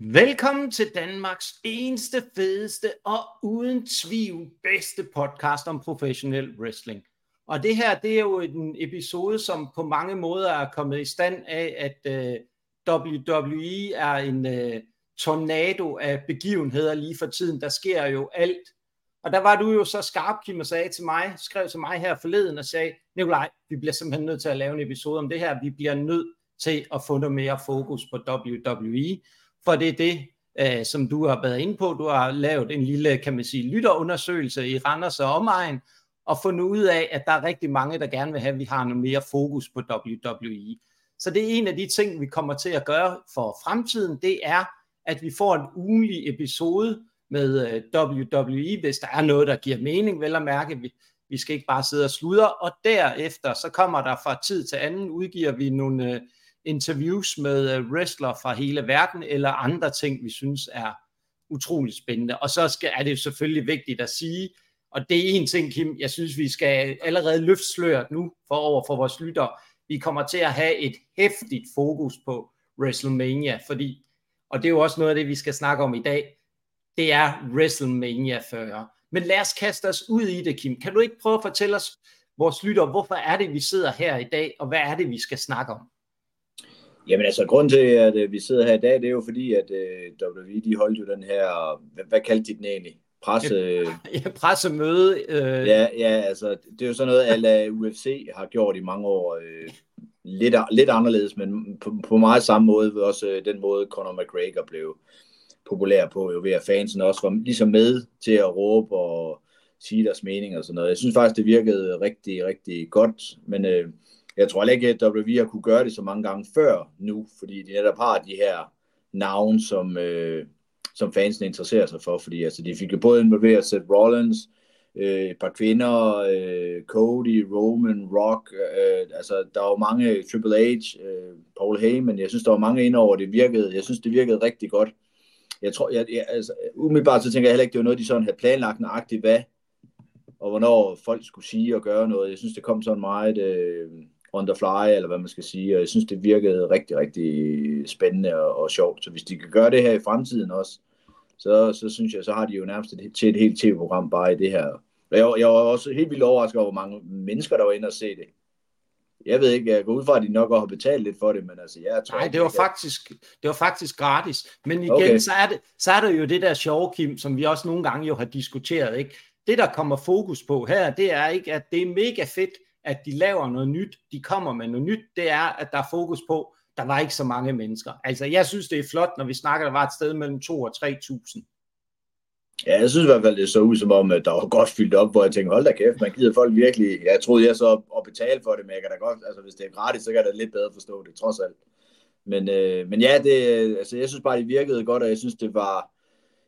Velkommen til Danmarks eneste, fedeste og uden tvivl bedste podcast om professionel wrestling. Og det her, det er jo en episode, som på mange måder er kommet i stand af, at uh, øh, WWE er en uh, tornado af begivenheder lige for tiden. Der sker jo alt. Og der var du jo så skarp, Kim, og sagde til mig, skrev til mig her forleden og sagde, Nikolaj, vi bliver simpelthen nødt til at lave en episode om det her. Vi bliver nødt til at få noget mere fokus på WWE for det er det, øh, som du har været inde på. Du har lavet en lille, kan man sige, lytterundersøgelse i Randers og omegn, og fundet ud af, at der er rigtig mange, der gerne vil have, at vi har noget mere fokus på WWE. Så det er en af de ting, vi kommer til at gøre for fremtiden, det er, at vi får en ugenlig episode med øh, WWE, hvis der er noget, der giver mening, vel at mærke. Vi, vi skal ikke bare sidde og sludre, og derefter, så kommer der fra tid til anden, udgiver vi nogle øh, interviews med øh, wrestler wrestlere fra hele verden, eller andre ting, vi synes er utrolig spændende. Og så skal, er det selvfølgelig vigtigt at sige, og det er en ting, Kim, jeg synes, vi skal allerede løfte sløret nu for over for vores lytter. Vi kommer til at have et hæftigt fokus på WrestleMania, fordi, og det er jo også noget af det, vi skal snakke om i dag, det er WrestleMania 40. Men lad os kaste os ud i det, Kim. Kan du ikke prøve at fortælle os, vores lytter, hvorfor er det, vi sidder her i dag, og hvad er det, vi skal snakke om? Jamen altså, grund til, at øh, vi sidder her i dag, det er jo fordi, at øh, WWE, de holdt jo den her, hvad, hvad kaldte de den egentlig? Presse... Ja, pressemøde. Øh... Ja, ja, altså, det er jo sådan noget, alle UFC har gjort i mange år. Øh, lidt, lidt anderledes, men på, på meget samme måde, også øh, den måde, Conor McGregor blev populær på, jo ved at fansen også var ligesom med til at råbe og sige deres mening og sådan noget. Jeg synes faktisk, det virkede rigtig, rigtig godt, men øh, jeg tror ikke, at WWE har kunne gøre det så mange gange før nu, fordi de netop har de her navn, som, øh, som fansene interesserer sig for, fordi altså, de fik jo både involveret Seth Rollins, øh, et par kvinder, øh, Cody, Roman, Rock, øh, altså der var mange, Triple H, øh, Paul Heyman, jeg synes, der var mange ind over, det virkede, jeg synes, det virkede rigtig godt. Jeg tror, jeg, jeg, altså, umiddelbart så tænker jeg heller ikke, det var noget, de sådan havde planlagt nøjagtigt, hvad, og hvornår folk skulle sige og gøre noget. Jeg synes, det kom sådan meget, øh, on the fly, eller hvad man skal sige, og jeg synes, det virkede rigtig, rigtig spændende og, og sjovt. Så hvis de kan gøre det her i fremtiden også, så, så synes jeg, så har de jo nærmest et, til et helt tv-program bare i det her. Og jeg, jeg var også helt vildt overrasket over, hvor mange mennesker, der var inde og se det. Jeg ved ikke, jeg går ud fra, at de nok har betalt lidt for det, men altså, jeg tror Nej, det var, faktisk, det var faktisk gratis. Men igen, okay. så, er det, så er der jo det der sjove, Kim, som vi også nogle gange jo har diskuteret, ikke? Det, der kommer fokus på her, det er ikke, at det er mega fedt, at de laver noget nyt, de kommer med noget nyt, det er, at der er fokus på, der var ikke så mange mennesker. Altså, jeg synes, det er flot, når vi snakker, der var et sted mellem 2 og 3.000. Ja, jeg synes i hvert fald, det så ud som om, at der var godt fyldt op, hvor jeg tænkte, hold da kæft, man gider folk virkelig. Jeg troede, jeg så at betale for det, men jeg kan da godt, altså hvis det er gratis, så kan jeg da lidt bedre forstå det, trods alt. Men, øh, men ja, det, altså, jeg synes bare, det virkede godt, og jeg synes, det var,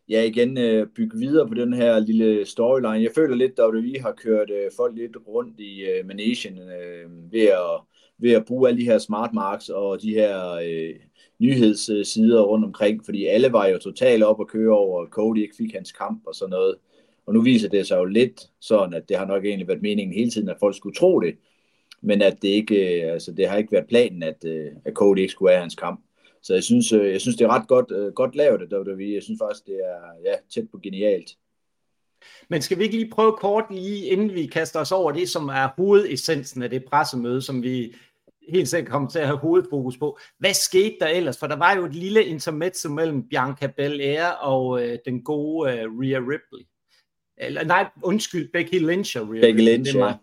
ja, igen øh, bygge videre på den her lille storyline. Jeg føler lidt, at vi har kørt øh, folk lidt rundt i øh, Manation øh, ved, at, ved at bruge alle de her smart marks og de her øh, nyhedssider rundt omkring, fordi alle var jo totalt op at køre over, at Cody ikke fik hans kamp og sådan noget. Og nu viser det sig jo lidt sådan, at det har nok egentlig været meningen hele tiden, at folk skulle tro det, men at det ikke, øh, altså det har ikke været planen, at, øh, at Cody ikke skulle have hans kamp. Så jeg synes, øh, jeg synes det er ret godt, øh, godt lavet det WWE. Jeg synes faktisk, det er ja, tæt på genialt. Men skal vi ikke lige prøve kort lige, inden vi kaster os over det, som er hovedessensen af det pressemøde, som vi helt sikkert kommer til at have hovedfokus på. Hvad skete der ellers? For der var jo et lille intermezzo mellem Bianca Belair og øh, den gode øh, Rhea Ripley. Eller, nej, undskyld, Becky Lynch og Rhea Becky Lynch, ja.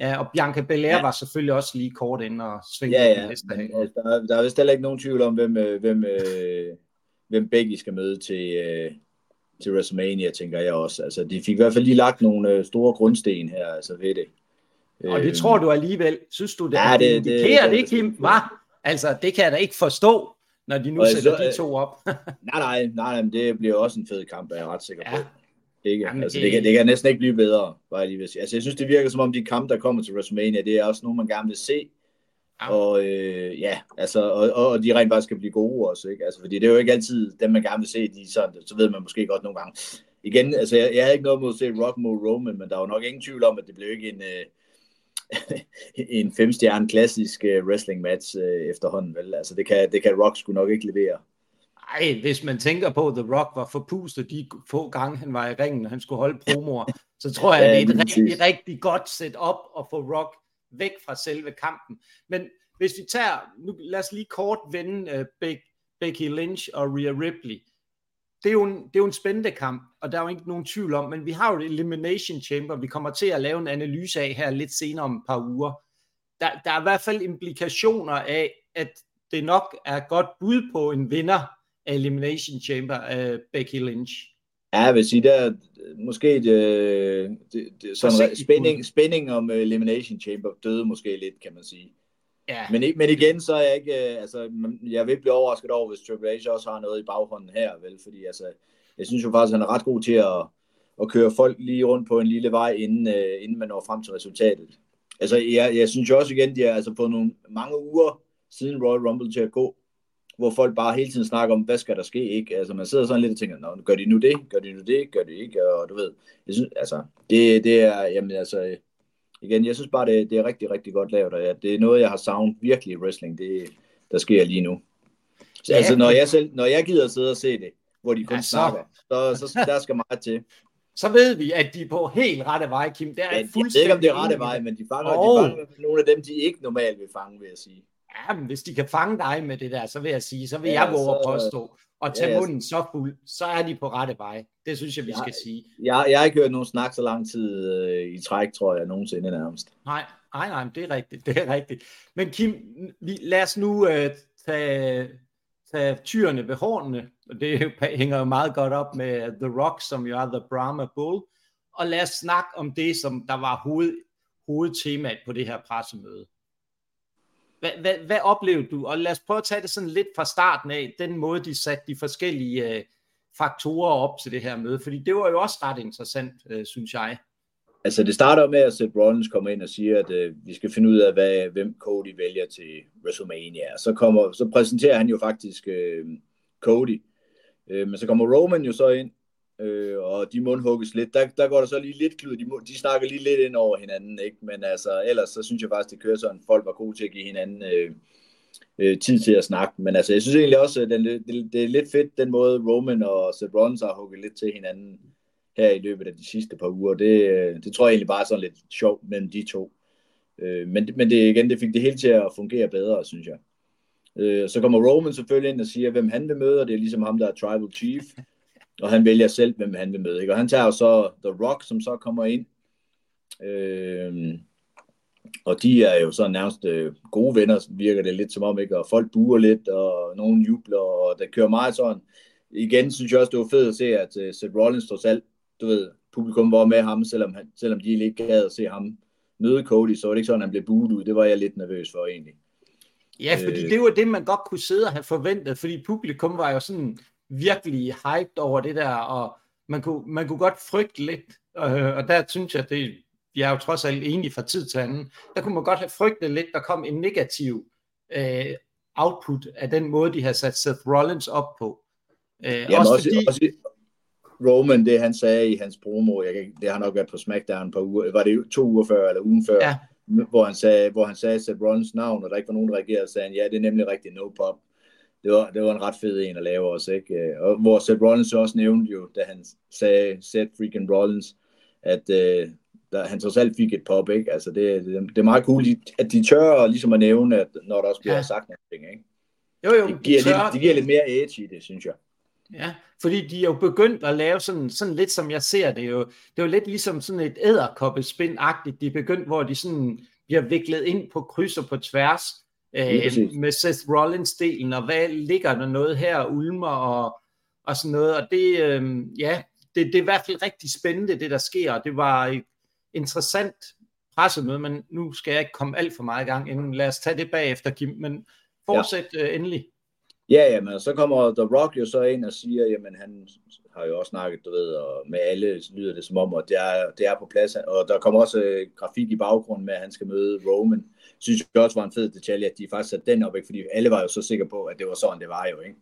Ja, og Bianca Belair ja. var selvfølgelig også lige kort ind og svingte ja, ja. næste dag. Altså, der, der er vist heller ikke nogen tvivl om, hvem, øh, hvem, øh, hvem Becky skal møde til, øh, til WrestleMania, tænker jeg også. Altså, de fik i hvert fald lige lagt nogle store grundsten her, altså ved det. Og det tror du alligevel, synes du, det, ja, det, det indikerer det, det, det, Kim? Hva? Altså, det kan jeg da ikke forstå, når de nu og sætter så, de to op. nej, nej, nej, men det bliver også en fed kamp, er jeg ret sikker ja. på. Ikke? Jamen, altså, det... Kan, det kan næsten ikke blive bedre, bare lige vil sige. Altså, jeg synes, det virker som om, de kampe, der kommer til WrestleMania, det er også nogle, man gerne vil se. Ja. Og øh, ja, altså, og, og, de rent faktisk skal blive gode også, ikke? Altså, fordi det er jo ikke altid dem, man gerne vil se, de sådan, så ved man måske godt nogle gange. Igen, altså, jeg, jeg havde ikke noget mod at se Rock mod Roman, men der var nok ingen tvivl om, at det blev ikke en, øh, en femstjerne klassisk øh, wrestling match øh, efterhånden, vel? Altså, det kan, det kan Rock sgu nok ikke levere. Ej, hvis man tænker på, at The Rock var forpustet de få gange, han var i ringen, og han skulle holde promoer, så tror jeg, ja, det er et rigtig, rigtig godt setup at få Rock væk fra selve kampen. Men hvis vi tager, nu lad os lige kort vende uh, Becky Lynch og Rhea Ripley. Det er, jo en, det er jo en spændende kamp, og der er jo ikke nogen tvivl om, men vi har jo et Elimination Chamber, vi kommer til at lave en analyse af her lidt senere om et par uger. Der, der er i hvert fald implikationer af, at det nok er godt bud på en vinder Elimination Chamber af Becky Lynch. Ja, jeg vil sige, der er måske det, det, det, sådan spænding, spænding om Elimination Chamber døde måske lidt, kan man sige. Ja. Men, men igen, så er jeg ikke, altså, jeg vil blive overrasket over, hvis Triple H også har noget i baghånden her, vel, fordi altså, jeg synes jo faktisk, han er ret god til at, at køre folk lige rundt på en lille vej, inden, inden man når frem til resultatet. Altså, jeg, jeg synes jo også igen, de har altså fået nogle mange uger siden Royal Rumble til at gå, hvor folk bare hele tiden snakker om, hvad skal der ske, ikke? Altså, man sidder sådan lidt og tænker, Nå, gør de nu det? Gør de nu det? Gør de ikke? Og du ved, jeg synes, altså, det, det er, jamen altså, igen, jeg synes bare, det, det er rigtig, rigtig godt lavet, og det er noget, jeg har savnet virkelig i wrestling, det, der sker lige nu. Så, ja. Altså, når jeg, selv, når jeg gider sidde og se det, hvor de kun ja, så... snakker, så, så der skal meget til. Så ved vi, at de er på helt rette vej, Kim. Det er ja, jeg ved ikke, om det er rette vej, men de fanger, oh. de fanger nogle af dem, de ikke normalt vil fange, vil jeg sige. Ja, men hvis de kan fange dig med det der, så vil jeg sige, så vil ja, jeg våge at påstå, og tage ja, munden så fuld, så er de på rette vej. Det synes jeg, vi jeg, skal sige. Jeg, jeg har ikke hørt nogen snak så lang tid øh, i træk, tror jeg, nogensinde nærmest. Nej, nej, nej, det er rigtigt, det er rigtigt. Men Kim, vi, lad os nu øh, tage, tage tyrene ved hårene, og det hænger jo meget godt op med The Rock, som jo er The Brahma Bull, og lad os snakke om det, som der var hoved, hovedtemaet på det her pressemøde. Hvad, hvad, hvad oplevede du? Og lad os prøve at tage det sådan lidt fra starten af, den måde, de satte de forskellige øh, faktorer op til det her møde, fordi det var jo også ret interessant, øh, synes jeg. Altså det starter med, at Seth Rollins kommer ind og siger, at øh, vi skal finde ud af, hvad, hvem Cody vælger til WrestleMania. Så, kommer, så præsenterer han jo faktisk øh, Cody. Øh, men så kommer Roman jo så ind, øh, og de mundhugges lidt. Der, der går der så lige lidt klud. De, de snakker lige lidt ind over hinanden, ikke? Men altså, ellers så synes jeg faktisk, det kører sådan, folk var gode til at give hinanden øh, øh, tid til at snakke. Men altså, jeg synes egentlig også, at det, det, det er lidt fedt, den måde Roman og Seth Rollins har hugget lidt til hinanden her i løbet af de sidste par uger. Det, øh, det tror jeg egentlig bare er sådan lidt sjovt mellem de to. Øh, men men det, igen, det fik det hele til at fungere bedre, synes jeg. Øh, så kommer Roman selvfølgelig ind og siger, hvem han vil møde, og det er ligesom ham, der er Tribal Chief og han vælger selv, hvem han vil møde. Ikke? Og han tager jo så The Rock, som så kommer ind. Øh, og de er jo så nærmest øh, gode venner, virker det lidt som om, ikke? og folk buer lidt, og nogen jubler, og der kører meget sådan. Igen synes jeg også, det var fedt at se, at uh, Seth Rollins trods alt, du ved, publikum var med ham, selvom, han, selvom de ikke gad at se ham møde Cody, så var det ikke sådan, at han blev buet ud. Det var jeg lidt nervøs for egentlig. Ja, fordi øh, det var det, man godt kunne sidde og have forventet, fordi publikum var jo sådan, virkelig hyped over det der, og man kunne, man kunne godt frygte lidt, øh, og der synes jeg, det, vi er jo trods alt enige fra tid til anden, der kunne man godt have frygtet lidt, der kom en negativ øh, output af den måde, de har sat Seth Rollins op på. Øh, Jamen også, også, fordi, også Roman, det han sagde i hans promo, jeg kan, det har nok været på SmackDown på uger, var det to uger før, eller ugen før, ja. hvor, han sagde, hvor han sagde Seth Rollins navn, og der ikke var nogen, der reagerede, sagde han, ja, det er nemlig rigtigt no pop det var, det var en ret fed en at lave også, ikke? Og hvor Seth Rollins også nævnte jo, da han sagde Seth freaking Rollins, at øh, der, han trods alt fik et pop, ikke? Altså det, det, det er meget cool, at de tør ligesom at nævne, at når der også bliver ja. sagt noget, ikke? Jo, jo, det giver, de lidt, det giver lidt mere edge i det, synes jeg. Ja, fordi de er jo begyndt at lave sådan, sådan lidt, som jeg ser det jo, det er jo lidt ligesom sådan et æderkoppespind-agtigt, de er begyndt, hvor de sådan bliver viklet ind på kryds og på tværs, øh, med Seth Rollins-delen, og hvad ligger der noget her, ulmer og, og sådan noget, og det, øh, ja, det, det er i hvert fald rigtig spændende, det der sker, det var et interessant pressemøde, men nu skal jeg ikke komme alt for meget i gang, inden lad os tage det bagefter, Kim, men fortsæt ja. øh, endelig. Ja, ja, men så kommer The Rock jo så ind og siger, jamen han har jo også snakket, du ved, og med alle lyder det som om, at det er, det er på plads, og der kommer også øh, grafik i baggrunden med, at han skal møde Roman. Synes jeg også var en fed detalje, at de faktisk satte den op, ikke? fordi alle var jo så sikre på, at det var sådan, det var jo, ikke?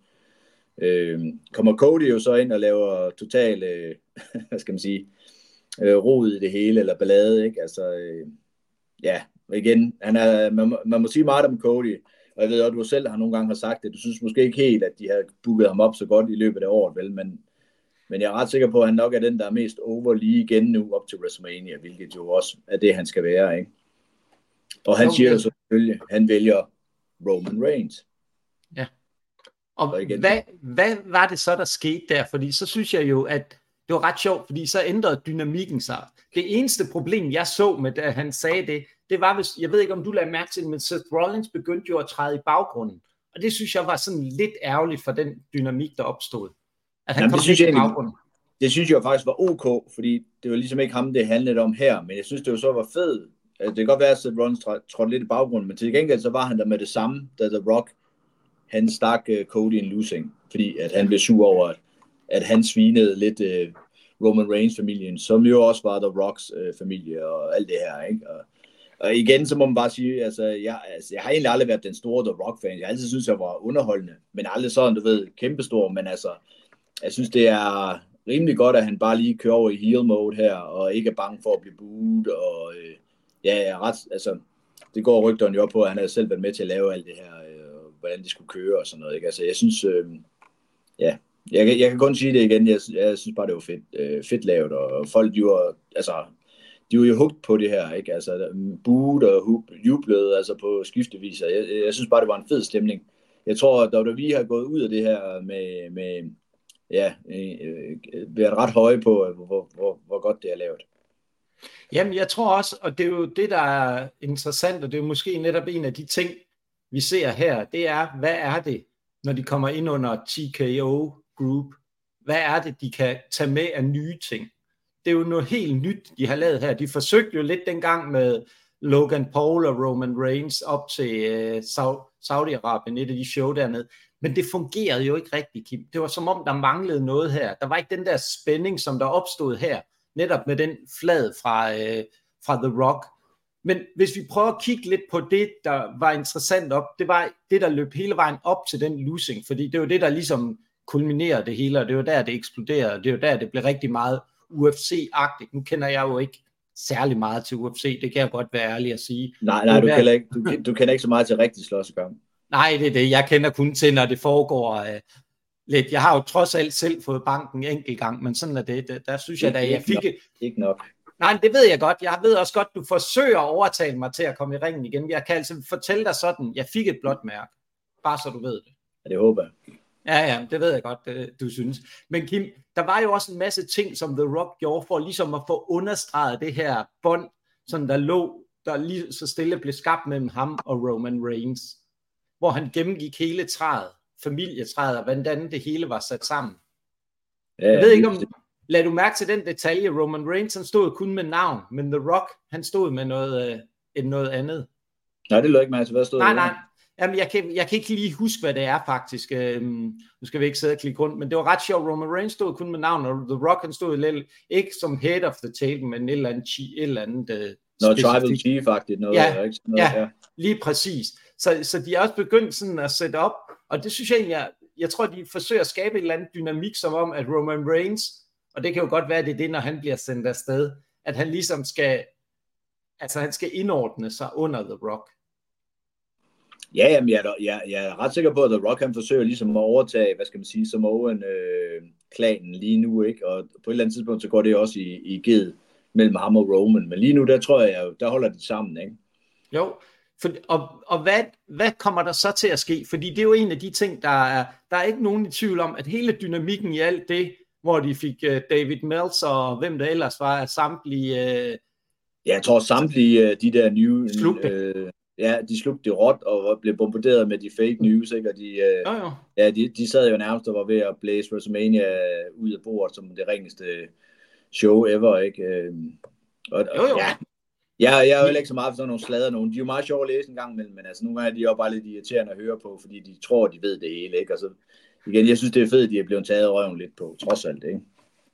Øh, kommer Cody jo så ind og laver total, øh, hvad skal man sige, øh, rod i det hele, eller ballade, ikke? Altså, øh, ja, igen, han er, man, man må sige meget om Cody, Og jeg ved også, at du selv har nogle gange har sagt, det, du synes måske ikke helt, at de har booket ham op så godt i løbet af året, vel? Men, men jeg er ret sikker på, at han nok er den, der er mest over lige igen nu op til WrestleMania, hvilket jo også er det, han skal være, ikke? Og han okay. siger jo selvfølgelig, at han vælger Roman Reigns. Ja. Og igen, hvad, hvad var det så, der skete der? Fordi så synes jeg jo, at det var ret sjovt, fordi så ændrede dynamikken sig. Det eneste problem, jeg så med, da han sagde det, det var, hvis, jeg ved ikke, om du lagde mærke til men Seth Rollins begyndte jo at træde i baggrunden. Og det synes jeg var sådan lidt ærgerligt for den dynamik, der opstod. At han Jamen, det synes jeg, baggrunden. Det synes jeg faktisk var ok, fordi det var ligesom ikke ham, det handlede om her, men jeg synes, det var så var fedt. Det kan godt være, at Seth Rollins trådte lidt i baggrunden, men til gengæld så var han der med det samme, da The Rock, han stak uh, Cody en losing, fordi at han blev sur over, at, at han svinede lidt uh, Roman Reigns-familien, som jo også var The Rocks uh, familie og alt det her, ikke? Og, og igen, så må man bare sige, altså jeg, altså, jeg har egentlig aldrig været den store The Rock-fan. Jeg har altid synes, jeg var underholdende, men aldrig sådan, du ved, kæmpestor. Men altså, jeg synes, det er rimelig godt, at han bare lige kører over i heel mode her, og ikke er bange for at blive buet. Og øh, ja, jeg er ret, altså, det går rygterne jo op på, at han har selv været med til at lave alt det her, øh, hvordan det skulle køre og sådan noget. Ikke? Altså, jeg synes, øh, ja, jeg, jeg kan kun sige det igen, jeg, jeg synes bare, det var fedt, øh, fedt lavet, og folk, de var, altså, de var jo hugt på det her, ikke? Altså, buet og jublede, altså på skiftevis. Jeg, jeg synes bare, det var en fed stemning. Jeg tror, at vi har gået ud af det her med, med ja, øh, øh været ret høje på, øh, hvor, hvor, hvor godt det er lavet. Jamen, jeg tror også, og det er jo det, der er interessant, og det er jo måske netop en af de ting, vi ser her, det er, hvad er det, når de kommer ind under TKO Group? Hvad er det, de kan tage med af nye ting? det er jo noget helt nyt, de har lavet her. De forsøgte jo lidt dengang med Logan Paul og Roman Reigns op til øh, Saudi-Arabien, et af de show dernede. Men det fungerede jo ikke rigtigt, Kim. Det var som om, der manglede noget her. Der var ikke den der spænding, som der opstod her, netop med den flad fra, øh, fra The Rock. Men hvis vi prøver at kigge lidt på det, der var interessant op, det var det, der løb hele vejen op til den losing, fordi det var det, der ligesom kulminerede det hele, og det var der, det eksploderede, det var der, det blev rigtig meget UFC-agtigt. Nu kender jeg jo ikke særlig meget til UFC, det kan jeg godt være ærlig at sige. Nej, nej, du, kender ikke, du, du kender ikke så meget til rigtig slåssekamp. Nej, det er det. Jeg kender kun til, når det foregår uh, lidt. Jeg har jo trods alt selv fået banken en enkelt gang, men sådan er det. Der, der synes jeg, at jeg fik... Nok. Ikke nok. Nej, det ved jeg godt. Jeg ved også godt, du forsøger at overtale mig til at komme i ringen igen. Jeg kan altså fortælle dig sådan, jeg fik et blåt mærke. Bare så du ved det. Ja, det håber jeg. Ja, ja, det ved jeg godt, det, du synes. Men Kim, der var jo også en masse ting, som The Rock gjorde for ligesom at få understreget det her bånd, som der lå, der lige så stille blev skabt mellem ham og Roman Reigns, hvor han gennemgik hele træet, familietræet, og hvordan det hele var sat sammen. Ja, jeg ved ikke om, lad du mærke til den detalje, Roman Reigns, han stod kun med navn, men The Rock, han stod med noget, øh, noget andet. Nej, det lød ikke mærke til, hvad stod Nej, nej, Jamen, jeg kan, jeg kan ikke lige huske, hvad det er faktisk. Øhm, nu skal vi ikke sidde og klikke rundt, men det var ret sjovt. Roman Reigns stod kun med navn, og The Rock han stod lidt, ikke som head of the table, men et eller andet, et eller andet uh, Noget tribal chief faktisk. Noget, ja, ikke? Noget, ja, ja, lige præcis. Så, så de er også begyndt sådan at sætte op, og det synes jeg egentlig, jeg, jeg tror, de forsøger at skabe en eller anden dynamik, som om, at Roman Reigns, og det kan jo godt være, at det er det, når han bliver sendt afsted, at han ligesom skal, altså han skal indordne sig under The Rock. Ja, jamen, jeg, er, jeg, jeg er ret sikker på, at The Rock han forsøger ligesom at overtage, hvad skal man sige, Samoan-klanen øh, lige nu, ikke? Og på et eller andet tidspunkt, så går det også i, i ged mellem ham og Roman. Men lige nu, der tror jeg, der holder de sammen, ikke? Jo, for, og, og hvad, hvad kommer der så til at ske? Fordi det er jo en af de ting, der er, der er ikke nogen i tvivl om, at hele dynamikken i alt det, hvor de fik uh, David Meltz og hvem der ellers var, samtlige... Uh, ja, jeg tror samtlige uh, de der nye... Uh, ja, de slugte det råt og blev bombarderet med de fake news, ikke? Og de, øh, jo, jo. Ja, de, de sad jo nærmest og var ved at blæse WrestleMania ud af bordet som det ringeste show ever, ikke? Øh, og, jo, jo. Ja, Ja, jeg er jo ikke så meget for sådan nogle slader nogen. De er jo meget sjove at læse en gang imellem, men altså nogle gange er de jo bare lidt irriterende at høre på, fordi de tror, de ved det hele, ikke? Og så, igen, jeg synes, det er fedt, at de er blevet taget røven lidt på, trods alt, ikke?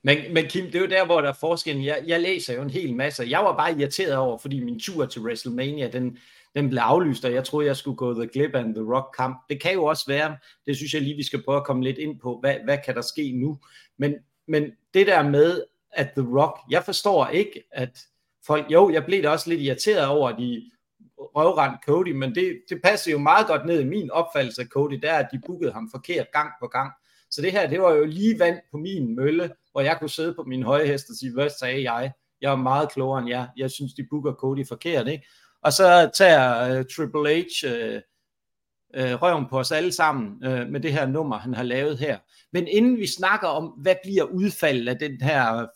Men, men Kim, det er jo der, hvor der er forskellen. Jeg, jeg læser jo en hel masse. Jeg var bare irriteret over, fordi min tur til WrestleMania, den, den blev aflyst, og jeg troede, jeg skulle gå The Glib and The Rock kamp. Det kan jo også være, det synes jeg lige, vi skal prøve at komme lidt ind på, hvad, hvad kan der ske nu? Men, men det der med, at The Rock, jeg forstår ikke, at folk, jo, jeg blev da også lidt irriteret over, at de røvrendt Cody, men det, det passer jo meget godt ned i min opfattelse af Cody, der at de bookede ham forkert gang på gang. Så det her, det var jo lige vand på min mølle, hvor jeg kunne sidde på min høje hest og sige, hvad sagde jeg? Jeg er meget klogere end jer. Jeg synes, de booker Cody forkert, ikke? Og så tager uh, Triple H uh, uh, røven på os alle sammen uh, med det her nummer, han har lavet her. Men inden vi snakker om, hvad bliver udfaldet af den her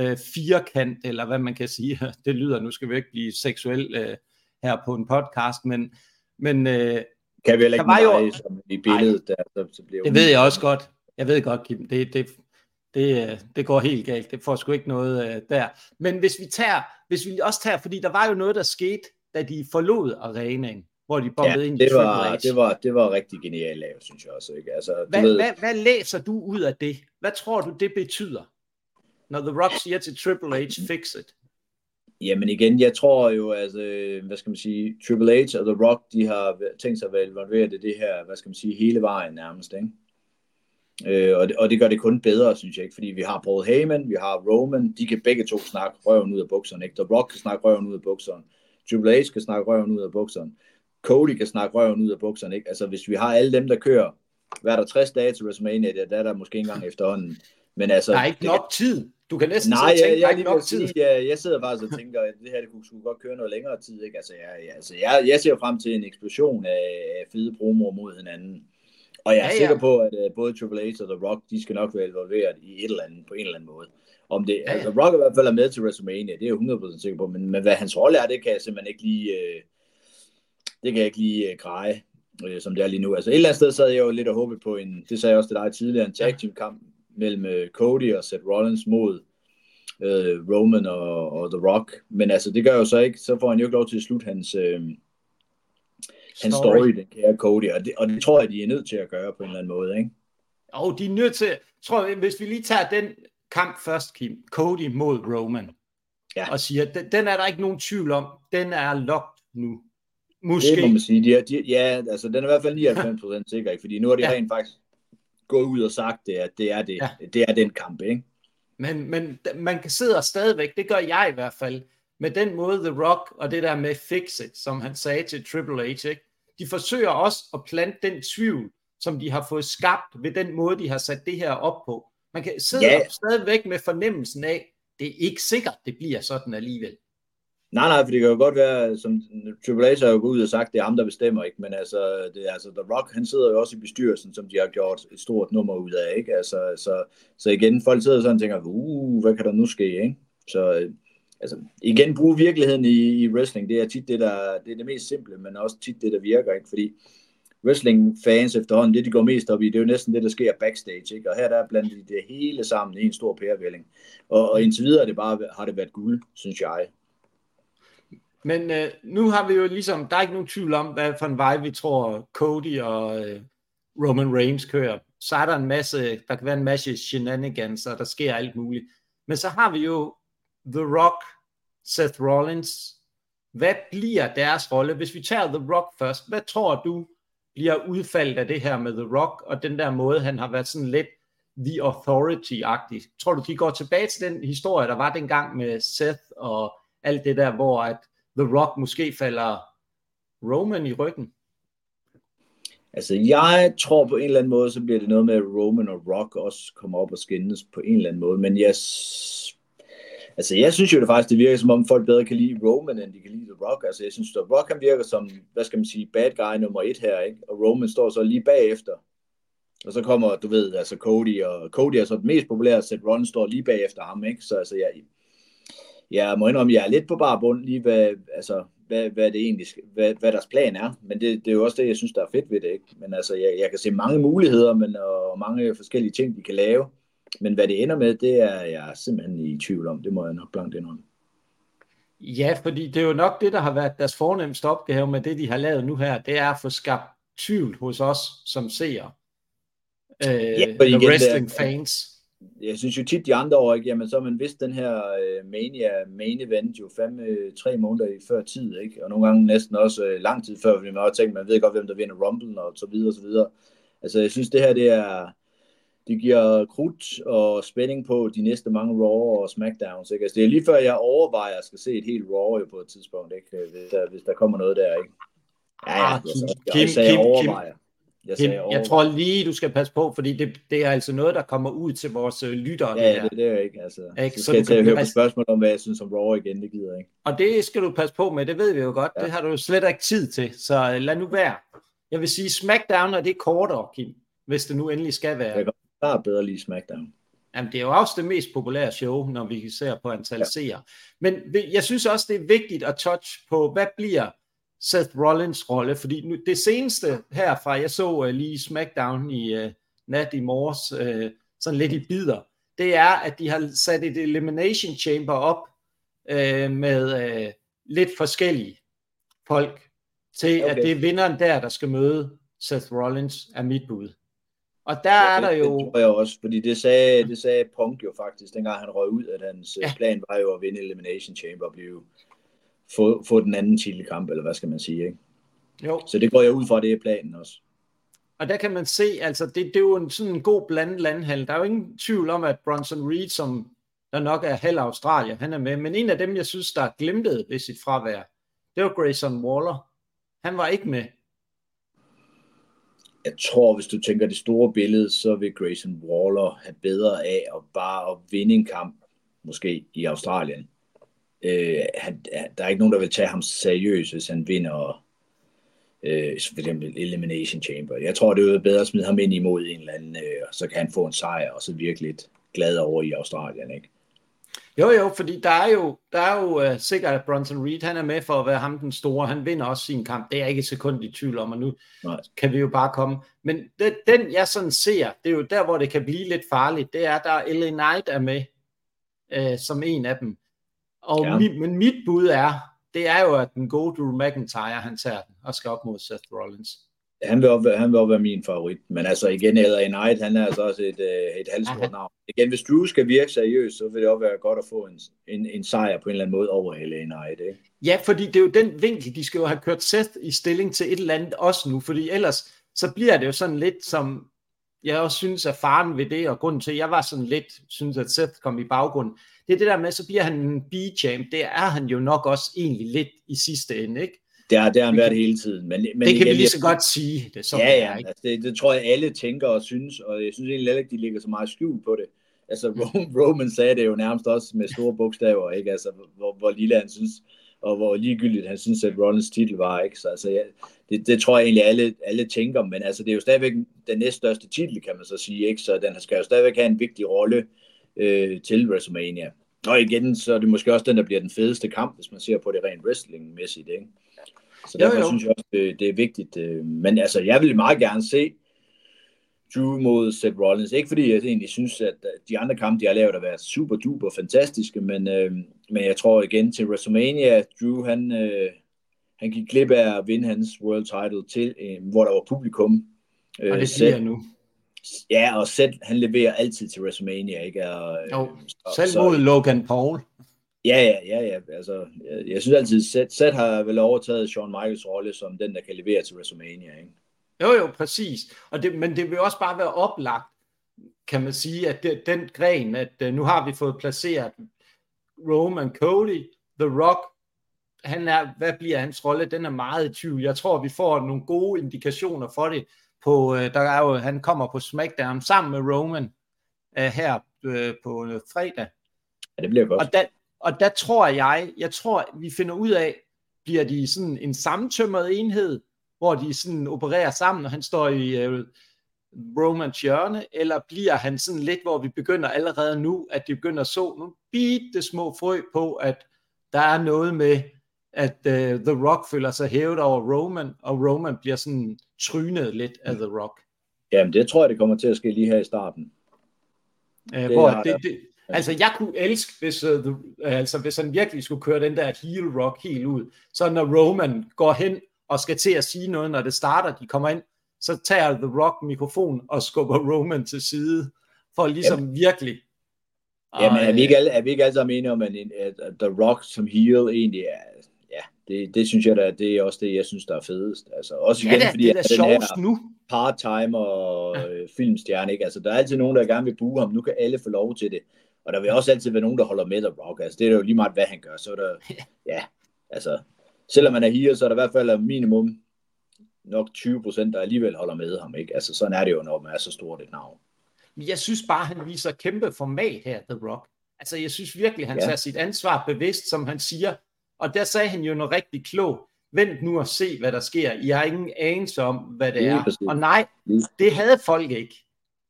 uh, firkant, eller hvad man kan sige, det lyder, nu skal vi ikke blive seksuel uh, her på en podcast, men, men uh, kan vi heller ikke jo... som i billedet der, så, så bliver Det ved jeg også godt. Jeg ved godt, Kim. Det, det, det, det går helt galt. Det får sgu ikke noget uh, der. Men hvis vi tager, hvis vi også tager, fordi der var jo noget, der skete, da de forlod arenaen, hvor de bombede ja, ind det i var, det var, det var rigtig genialt lavet, synes jeg også. Ikke? Altså, hvad, ved... hvad, hvad læser du ud af det? Hvad tror du, det betyder, når The Rock siger til Triple H, fix it? Jamen igen, jeg tror jo, altså, hvad skal man sige, Triple H og The Rock, de har tænkt sig at være involveret i det her, hvad skal man sige, hele vejen nærmest, ikke? Øh, og, det, og det gør det kun bedre, synes jeg ikke, fordi vi har Paul Heyman, vi har Roman, de kan begge to snakke røven ud af bukserne, ikke? The Rock kan snakke røven ud af bukserne, Triple H kan snakke røven ud af bukserne, Cody kan snakke røven ud af bukserne, ikke? Altså hvis vi har alle dem, der kører, hvad er der 60 dage til WrestleMania, der, der er der måske engang efterhånden. Men altså, der er ikke nok tid. Du kan næsten Nej, tænke, jeg, jeg, jeg, nok tid. Jeg, jeg sidder faktisk og tænker, at det her det kunne, kunne godt køre noget længere tid. Ikke? Altså, jeg, jeg, altså, jeg, jeg ser frem til en eksplosion af fede promoer mod hinanden. Og jeg er ja, ja. sikker på, at uh, både Triple H og The Rock, de skal nok være involveret i et eller andet, på en eller anden måde. Om det, ja, ja. altså, Rock i hvert fald er med til WrestleMania, det er jeg 100% sikker på, men, men hvad hans rolle er, det kan jeg simpelthen ikke lige, uh, det kan jeg ikke lige uh, greje, uh, som det er lige nu. Altså et eller andet sted sad jeg jo lidt og håbet på en, det sagde jeg også til dig tidligere, en tag team kamp mellem uh, Cody og Seth Rollins mod uh, Roman og, og The Rock, men altså det gør jo så ikke, så får han jo ikke lov til at slutte hans, uh, hans story, story den kære Cody, og det, og det tror jeg, de er nødt til at gøre på en eller anden måde, ikke? Og de er nødt til, tror jeg, hvis vi lige tager den kamp først, Kim, Cody mod Roman, ja. og siger, den, den er der ikke nogen tvivl om, den er locked nu. Måske. Det må man sige. De er, de, ja, altså den er i hvert fald 99% sikker, ikke? fordi nu har de ja. rent faktisk gået ud og sagt det, at det er, det, ja. det er den kamp, ikke? Men, men man kan sidde stadigvæk, det gør jeg i hvert fald, med den måde The Rock og det der med fix it, som han sagde til Triple H, ikke? de forsøger også at plante den tvivl, som de har fået skabt ved den måde, de har sat det her op på. Man kan sidde ja. stadigvæk med fornemmelsen af, det er ikke sikkert, det bliver sådan alligevel. Nej, nej, for det kan jo godt være, som Triple H har jo gået ud og sagt, det er ham, der bestemmer, ikke? Men altså, det altså, The Rock, han sidder jo også i bestyrelsen, som de har gjort et stort nummer ud af, ikke? Altså, så, så igen, folk sidder sådan og tænker, uh, hvad kan der nu ske, ikke? Så øh, altså, igen, bruge virkeligheden i, i wrestling, det er tit det, der, det er det mest simple, men også tit det, der virker, ikke? Fordi wrestling-fans efterhånden, det de går mest op i, det er jo næsten det, der sker backstage, ikke? Og her der er blandt det hele sammen i en stor pærevælling. Og, og indtil videre det bare, har det været guld, synes jeg. Men øh, nu har vi jo ligesom, der er ikke nogen tvivl om, hvad for en vej vi tror Cody og øh, Roman Reigns kører. Så er der en masse, der kan være en masse shenanigans, og der sker alt muligt. Men så har vi jo The Rock, Seth Rollins. Hvad bliver deres rolle? Hvis vi tager The Rock først, hvad tror du bliver udfaldet af det her med The Rock, og den der måde, han har været sådan lidt The Authority-agtig? Tror du, de går tilbage til den historie, der var dengang med Seth og alt det der, hvor at The Rock måske falder Roman i ryggen? Altså, jeg tror på en eller anden måde, så bliver det noget med, at Roman og Rock også kommer op og skændes på en eller anden måde. Men jeg, altså, jeg synes jo det faktisk, det virker som om folk bedre kan lide Roman, end de kan lide The Rock. Altså, jeg synes, The Rock han virker som, hvad skal man sige, bad guy nummer et her, ikke? Og Roman står så lige bagefter. Og så kommer, du ved, altså Cody, og Cody er så den mest populære, Seth Rollins står lige bagefter ham, ikke? Så altså, jeg, jeg må indrømme, jeg er lidt på bar bund lige, hvad, altså, hvad, hvad det egentlig, hvad, hvad deres plan er. Men det, det er jo også det, jeg synes, der er fedt ved det. Ikke? Men altså, jeg, jeg kan se mange muligheder, men, og mange forskellige ting, de kan lave. Men hvad det ender med, det er jeg simpelthen i tvivl om. Det må jeg nok blankt indrømme. Ja, fordi det er jo nok det, der har været deres fornemmeste opgave med det, de har lavet nu her. Det er at få skabt tvivl hos os som ser. Øh, ja, wrestling der, fans jeg synes jo tit de andre år, ikke? Jamen, så man vidst den her uh, Mania main event jo fandme tre måneder i før tid, ikke? Og nogle gange næsten også uh, lang tid før, fordi man også tænker, man ved godt, hvem der vinder Rumble og så videre og så videre. Altså, jeg synes, det her, det er, det giver krudt og spænding på de næste mange Raw og Smackdowns. Ikke? Altså, det er lige før, jeg overvejer, at jeg skal se et helt Raw på et tidspunkt, ikke? Hvis, der, hvis der kommer noget der. Ikke? Ja, ja, jeg, Kim, jeg, Kim, jeg sagde. Kim, Jeg, tror lige, du skal passe på, fordi det, det er altså noget, der kommer ud til vores øh, lyttere. Ja, det det, det er jo ikke. Altså, Ikke? så Så skal jeg til at høre på spørgsmål om, hvad jeg synes om Raw igen. Det gider jeg ikke. Og det skal du passe på med, det ved vi jo godt. Ja. Det har du slet ikke tid til, så øh, lad nu være. Jeg vil sige, SmackDown er det kortere, Kim, hvis det nu endelig skal være. Jeg kan klart bedre lige SmackDown. Jamen, det er jo også det mest populære show, når vi ser på antal ja. seere. Men jeg synes også, det er vigtigt at touch på, hvad bliver Seth Rollins rolle? Fordi nu, det seneste herfra, jeg så uh, lige SmackDown i uh, nat i morges, uh, sådan lidt i bidder, det er, at de har sat et Elimination Chamber op uh, med uh, lidt forskellige folk, til okay. at det er vinderen der, der skal møde Seth Rollins, er mit bud. Og der er der jo... Det tror jeg også, fordi det sagde, det sagde Punk jo faktisk, dengang han røg ud, at hans Ja. ja. plan var jo at vinde Elimination Chamber og blive, få, få den anden titelkamp, eller hvad skal man sige, ikke? Jo, Så det går jeg ud fra, det er planen også. Og der kan man se, altså det, det er jo en, sådan en god blandet landhandel. Der er jo ingen tvivl om, at Bronson Reed, som der nok er halv Australien, han er med. Men en af dem, jeg synes, der glemte ved sit fravær, det var Grayson Waller. Han var ikke med. Jeg tror, hvis du tænker det store billede, så vil Grayson Waller have bedre af at bare at vinde en kamp, måske i Australien. Øh, han, der er ikke nogen, der vil tage ham seriøst, hvis han vinder øh, for eksempel Elimination Chamber. Jeg tror, det er bedre at smide ham ind imod en eller anden, øh, og så kan han få en sejr, og så virkelig lidt glad over i Australien. Ikke? Jo, jo, fordi der er jo, der er jo uh, sikkert, at Bronson Reed, han er med for at være ham den store. Han vinder også sin kamp. Det er jeg ikke et sekund i tvivl om, og nu Nej. kan vi jo bare komme. Men det, den, jeg sådan ser, det er jo der, hvor det kan blive lidt farligt, det er, der er LA Knight er med uh, som en af dem. Og Ja. mit, men mit bud er, det er jo, at den gode Drew McIntyre, han tager den og skal op mod Seth Rollins. Han vil, også, være- han vil også være min favorit, men altså igen, LA Knight, han er altså også et, øh, et halvstort navn. Igen, hvis Drew skal virke seriøst, så vil det også være godt at få en, en, en sejr på en eller anden måde over LA Knight. Ikke? Ja, fordi det er jo den vinkel, de skal jo have kørt Seth i stilling til et eller andet også nu, fordi ellers så bliver det jo sådan lidt som, jeg også synes er faren ved det, og grunden til, at jeg var sådan lidt, synes at Seth kom i baggrunden, det er det der med, så bliver han en B-champ, det er han jo nok også egentlig lidt i sidste ende, ikke? Det har, det har han Vi været hele tiden. Men, men det kan vi igen, lige jeg- så godt sige, det som ja, ja, er, ikke? altså det, det tror jeg alle tænker og synes, og jeg synes egentlig heller ikke, de ligger så meget skjult på det. Altså Ro- Roman sagde det jo nærmest også med store bogstaver, ikke? Altså hvor, hvor lille han synes, og hvor ligegyldigt han synes, at Rollins titel var, ikke? Så altså, ja, det, det tror jeg egentlig alle, alle tænker, men altså det er jo stadigvæk den næststørste titel, kan man så sige, ikke? Så den skal jo stadigvæk have en vigtig rolle øh, til WrestleMania. Og igen, så er det måske også den, der bliver den fedeste kamp, hvis man ser på det rent wrestling-mæssigt, ikke? Så Jo, derfor jo. synes jeg også, det, det er vigtigt. øh, Men altså, jeg vil meget gerne se Drew mod Seth Rollins. Ikke fordi jeg egentlig synes, at øh, de andre kampe, de har lavet, har været super duper fantastiske, men, øh, men jeg tror igen til WrestleMania, Drew han, øh, han gik glip af at vinde hans world title til, øh, hvor der var publikum. Øh, Og det Seth- siger jeg nu. Ja, og Seth, han leverer altid til WrestleMania, ikke? Og, Jo, så- selv så- mod Logan Paul. Ja, ja, ja, ja. Altså, jeg, jeg synes altid, Seth, Seth har vel overtaget Shawn Michaels rolle som den, der kan levere til WrestleMania, ikke? Jo, jo, præcis. Og det, men det vil også bare være oplagt, kan man sige, at det, den gren, at uh, nu har vi fået placeret Roman Cody, The Rock, han er, hvad bliver hans rolle? Den er meget i tvivl. Jeg tror, vi får nogle gode indikationer for det. På, uh, der er jo, han kommer på SmackDown sammen med Roman uh, her uh, på uh, fredag. Ja, det bliver godt. Og der, og der tror jeg, jeg tror, vi finder ud af, bliver de sådan en sammentømret enhed, hvor de sådan opererer sammen, og han står i uh, Romans hjørne, eller bliver han sådan lidt, hvor vi begynder allerede nu, at de begynder at så nogle bitte små frø på, at der er noget med, at uh, The Rock føler sig hævet over Roman, og Roman bliver sådan trynet lidt af The Rock. Jamen, det tror jeg, det kommer til at ske lige her i starten. Uh, Det hvor det, jeg. det, altså jeg kunne elske, hvis, uh, the, uh, altså, hvis han virkelig skulle køre den der heel rock helt ud, så når Roman går hen og skal til at sige noget, når det starter, de kommer ind, så tager The Rock mikrofon og skubber Roman til side, for ligesom Jamen. virkelig. Jamen, er vi ikke alle, er vi ikke alle sammen enige om, at, at, The Rock som heel egentlig er, det, det synes jeg da, det er også det, jeg synes, der er fedest. Altså, også igen, ja, fordi det er den her nu. part-timer og ja. Øh, filmstjerne, ikke? Altså, der er altid nogen, der gerne vil bruge ham. Nu kan alle få lov til det. Og der vil også altid være nogen, der holder med The Rock. Altså, det er jo lige meget, hvad han gør. Så er der, ja, altså, selvom man er her, så er der i hvert fald minimum nok 20 procent, der alligevel holder med ham. Ikke? Altså, sådan er det jo, når man er så stort et navn. Jeg synes bare, han viser kæmpe format her, The Rock. Altså, jeg synes virkelig, han ja. tager sit ansvar bevidst, som han siger. Og der sagde han jo noget rigtig klogt. Vent nu og se, hvad der sker. I har ingen anelse om, hvad det er. Og nej, det havde folk ikke.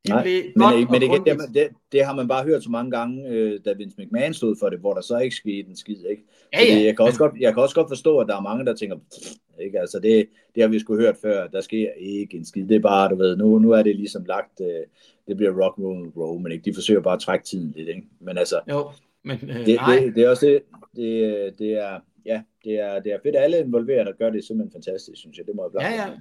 De Nej, men, men det, det, det, det har man bare hørt så mange gange, øh, da Vince McMahon stod for det, hvor der så ikke skete en skid. Ikke? Ja, ja. Jeg, kan også godt, jeg kan også godt forstå, at der er mange, der tænker, ikke? Altså det, det har vi sgu hørt før, der sker ikke en skid. Det er bare, du ved, nu, nu er det ligesom lagt, øh, det bliver rock roll roll, ikke? De forsøger bare at trække tiden lidt, ikke? Men altså, jo, men, øh, det, det, det, er også det, det, det er, ja, det er, det er fedt, at alle involverede, der gør det simpelthen fantastisk, synes jeg. Det må jeg bare ja, ja.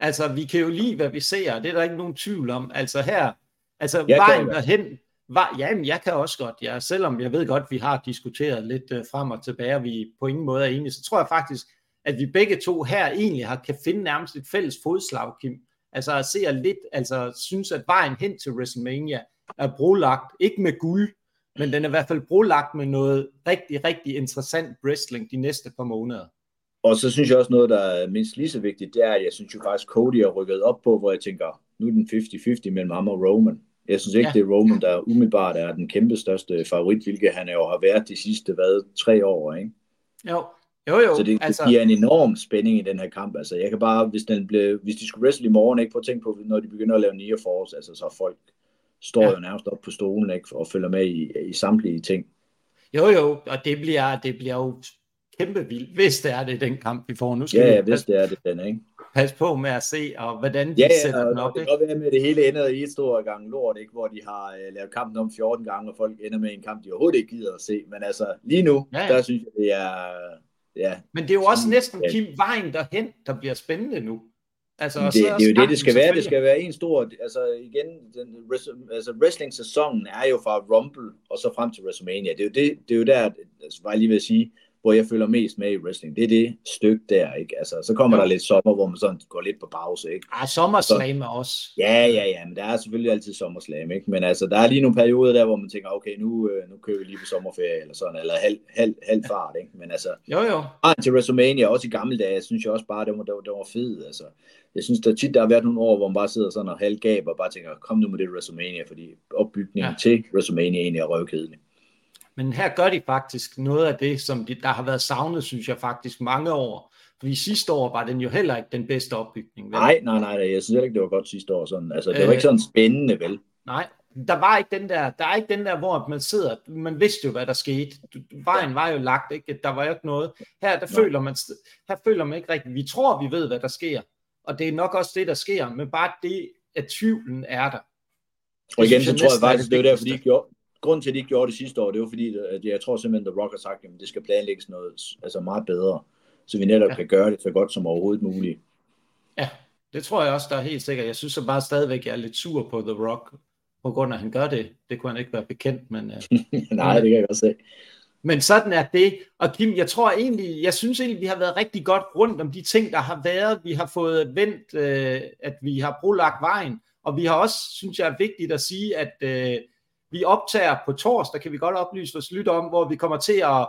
Altså, vi kan jo lide, hvad vi ser, det er der ikke nogen tvivl om. Altså her, altså jeg vejen derhen, var, jamen, jeg kan også godt, ja, selvom jeg ved godt, vi har diskuteret lidt uh, frem og tilbage, og vi på ingen måde er enige, så tror jeg faktisk, at vi begge to her egentlig har, kan finde nærmest et fælles fodslag, Kim. Altså at se lidt, altså synes, at vejen hen til WrestleMania er brolagt, ikke med guld, men den er i hvert fald brolagt med noget rigtig, rigtig interessant wrestling de næste par måneder. Og så synes jeg også noget, der er mindst lige så vigtigt, det er, at jeg synes jo faktisk, Cody er rykket op på, hvor jeg tænker, nu er den 50-50 mellem ham og Roman. Jeg synes ikke, ja. det er Roman, der umiddelbart er den kæmpe største favorit, hvilket han jo har været de sidste, hvad, tre år, ikke? Jo, jo, jo. Så det, altså... det giver en enorm spænding i den her kamp. Altså, jeg kan bare, hvis, den blev, hvis de skulle wrestle i morgen, ikke, prøv at tænke på, når de begynder at lave Nia Force, altså så folk står ja. jo nærmest op på stolen ikke, og følger med i, i samtlige ting. Jo, jo, og det bliver, det bliver jo kæmpe vildt, hvis det er det den kamp, vi får. Nu skal ja, ja, hvis det er det den, ikke? Pas på med at se, og hvordan de ja, ja, sætter den op. det kan være med, at det hele ender i et stort gang lort, ikke? hvor de har uh, lavet kampen om 14 gange, og folk ender med en kamp, de overhovedet ikke gider at se. Men altså, lige nu, ja, ja. der synes jeg, det er... Ja, Men det er jo også næsten, Kim, vejen derhen, der bliver spændende nu. Altså, det, det, er jo det, det skal være. Det skal være en stor, altså igen, den, altså wrestling-sæsonen er jo fra Rumble og så frem til WrestleMania. Det er jo, det, det er jo der, altså, var jeg lige ved at sige, hvor jeg føler mest med i wrestling. Det er det stykke der, ikke? Altså, så kommer ja. der lidt sommer, hvor man sådan går lidt på pause, ikke? Ah, sommerslam også. Ja, ja, ja, men der er selvfølgelig altid sommerslam, ikke? Men altså, der er lige nogle perioder der, hvor man tænker, okay, nu, øh, nu kører vi lige på sommerferie, eller sådan, eller halv, halv, halv fart, ikke? Men altså, jo, jo. til WrestleMania, også i gamle dage, synes jeg også bare, det var, det var, det var fedt, altså. Jeg synes, der tit der har været nogle år, hvor man bare sidder sådan og halvgab og bare tænker, kom nu med det WrestleMania, fordi opbygningen ja. til WrestleMania egentlig er røvkedelig. Men her gør de faktisk noget af det, som de, der har været savnet, synes jeg faktisk, mange år. Fordi sidste år var den jo heller ikke den bedste opbygning. Vel? Nej, nej, nej, jeg synes ikke, det var godt sidste år. Sådan. Altså, det var øh, ikke sådan spændende, vel? Nej, der var ikke den der, der er ikke den der, hvor man sidder, man vidste jo, hvad der skete. Vejen var jo lagt, ikke? Der var jo ikke noget. Her, der føler man, her føler man ikke rigtigt, vi tror, vi ved, hvad der sker. Og det er nok også det, der sker, men bare det, at tvivlen er der. Og igen, så tror jeg faktisk, det er der, fordi de gjorde, grunden til, at de ikke gjorde det sidste år, det var fordi, at jeg tror simpelthen, at The Rock har sagt, at det skal planlægges noget altså meget bedre, så vi netop ja. kan gøre det så godt som overhovedet muligt. Ja, det tror jeg også, der er helt sikkert. Jeg synes så bare stadigvæk, jeg er lidt sur på The Rock, på grund af, at han gør det. Det kunne han ikke være bekendt, men... Uh, Nej, det kan jeg også se. Men sådan er det. Og Kim, jeg tror egentlig, jeg synes egentlig, vi har været rigtig godt rundt om de ting, der har været. Vi har fået vendt, øh, at vi har brolagt vejen. Og vi har også, synes jeg er vigtigt at sige, at øh, vi optager på torsdag, kan vi godt oplyse vores lytter om, hvor vi kommer til at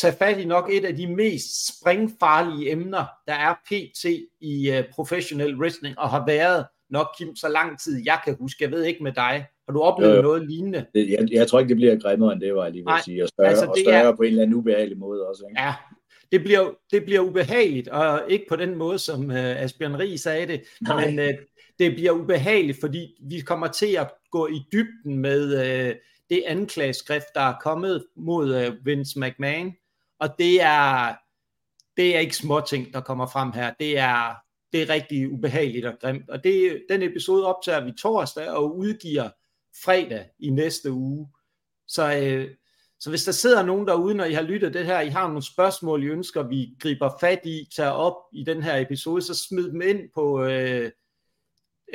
tage fat i nok et af de mest springfarlige emner, der er PT i uh, professionel wrestling, og har været nok, Kim, så lang tid jeg kan huske. Jeg ved ikke med dig. Har du oplevet øh, noget lignende? Det, jeg, jeg tror ikke, det bliver grimmere end det, var jeg lige vil sige. Og større, altså, og større er, på en eller anden ubehagelig måde også. Ikke? Ja, det bliver, det bliver ubehageligt, og ikke på den måde, som uh, Asbjørn Rie sagde det, Nej. men uh, det bliver ubehageligt, fordi vi kommer til at gå i dybden med øh, det anklageskrift, der er kommet mod øh, Vince McMahon, og det er, det er ikke små ting, der kommer frem her. Det er, det er rigtig ubehageligt og grimt. Og det, den episode optager vi torsdag og udgiver fredag i næste uge. Så, øh, så hvis der sidder nogen derude, når I har lyttet det her, I har nogle spørgsmål, I ønsker, vi griber fat i, tager op i den her episode, så smid dem ind på øh,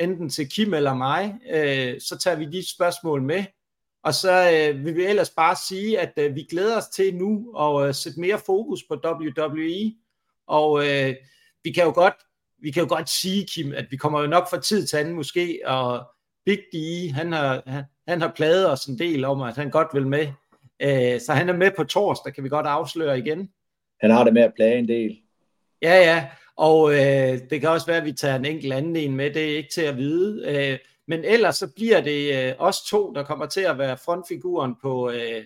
enten til Kim eller mig, øh, så tager vi de spørgsmål med. Og så øh, vil vi ellers bare sige, at øh, vi glæder os til nu at øh, sætte mere fokus på WWE, Og øh, vi kan jo godt vi kan jo godt sige, Kim, at vi kommer jo nok fra tid til anden måske, og Big D, han har, han, han har pladet os en del om, at han godt vil med. Øh, så han er med på torsdag, kan vi godt afsløre igen. Han har det med at plage en del. Ja, ja, og øh, det kan også være, at vi tager en enkelt anden en med, det er ikke til at vide. Øh, men ellers så bliver det øh, os to, der kommer til at være frontfiguren på øh,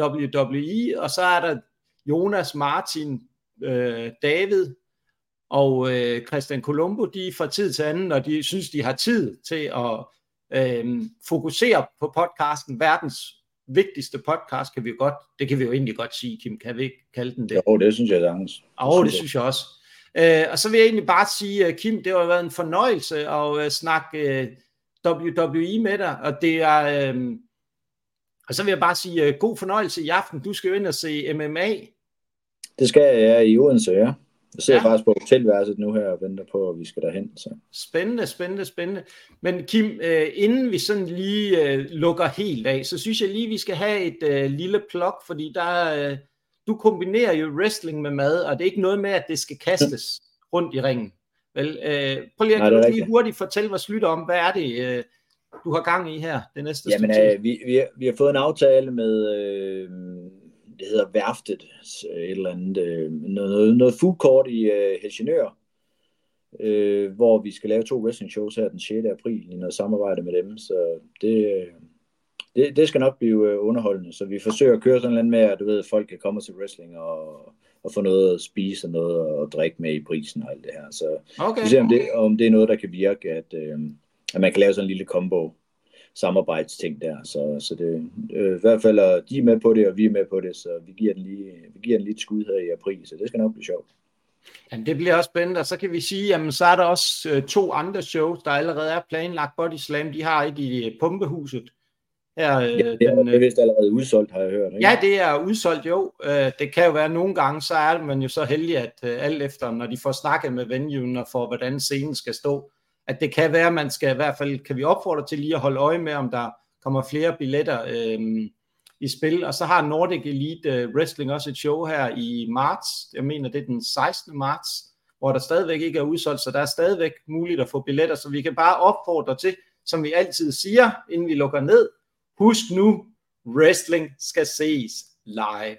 WWE, og så er der Jonas, Martin, øh, David og øh, Christian Colombo, de fra tid til anden, når de synes, de har tid til at øh, fokusere på podcasten, verdens vigtigste podcast, kan vi jo godt, det kan vi jo egentlig godt sige, Kim, kan vi ikke kalde den det? Jo, det synes jeg sagtens. Jo, det, det synes jeg også. Øh, og så vil jeg egentlig bare sige, øh, Kim, det har været en fornøjelse at uh, snakke uh, WWE med dig, og det er, uh, og så vil jeg bare sige god fornøjelse i aften. Du skal jo ind og se MMA. Det skal jeg, i Odense, ja. Jeg sidder ja. faktisk på hotelværelset nu her og venter på, at vi skal derhen. Så. Spændende, spændende, spændende. Men Kim, øh, inden vi sådan lige øh, lukker helt af, så synes jeg lige, vi skal have et øh, lille plok, fordi der, øh, du kombinerer jo wrestling med mad, og det er ikke noget med, at det skal kastes rundt i ringen. Vel, øh, prøv lige at Nej, lige hurtigt fortælle vores lytter om, hvad er det, øh, du har gang i her det næste Jamen, øh, vi, vi, har, vi har fået en aftale med... Øh, det hedder Værftet, et eller andet, øh, noget, noget food court i øh, Helsingør, øh, hvor vi skal lave to wrestling shows her den 6. april i noget samarbejde med dem, så det, det, det skal nok blive øh, underholdende, så vi forsøger at køre sådan noget med, at du ved, at folk kan komme til wrestling og, og få noget at spise og noget at drikke med i prisen og alt det her, så okay. vi ser om det, om det er noget, der kan virke, at, øh, at man kan lave sådan en lille combo samarbejdsting der. Så, så det, øh, i hvert fald er de er med på det, og vi er med på det, så vi giver den lige, vi giver den lige et skud her i april, så det skal nok blive sjovt. Jamen, det bliver også spændende, og så kan vi sige, jamen så er der også øh, to andre shows, der allerede er planlagt. Body Slam, de har et i Pumpehuset. Her, øh, ja, det er, den, det er vist allerede udsolgt, har jeg hørt. Ikke? Ja, det er udsolgt, jo. Øh, det kan jo være nogle gange, så er man jo så heldig, at øh, alt efter, når de får snakket med venuen og for, hvordan scenen skal stå, at det kan være, at man skal i hvert fald, kan vi opfordre til lige at holde øje med, om der kommer flere billetter øh, i spil. Og så har Nordic Elite øh, Wrestling også et show her i marts. Jeg mener, det er den 16. marts, hvor der stadigvæk ikke er udsolgt, så der er stadigvæk muligt at få billetter. Så vi kan bare opfordre til, som vi altid siger, inden vi lukker ned, husk nu, wrestling skal ses live.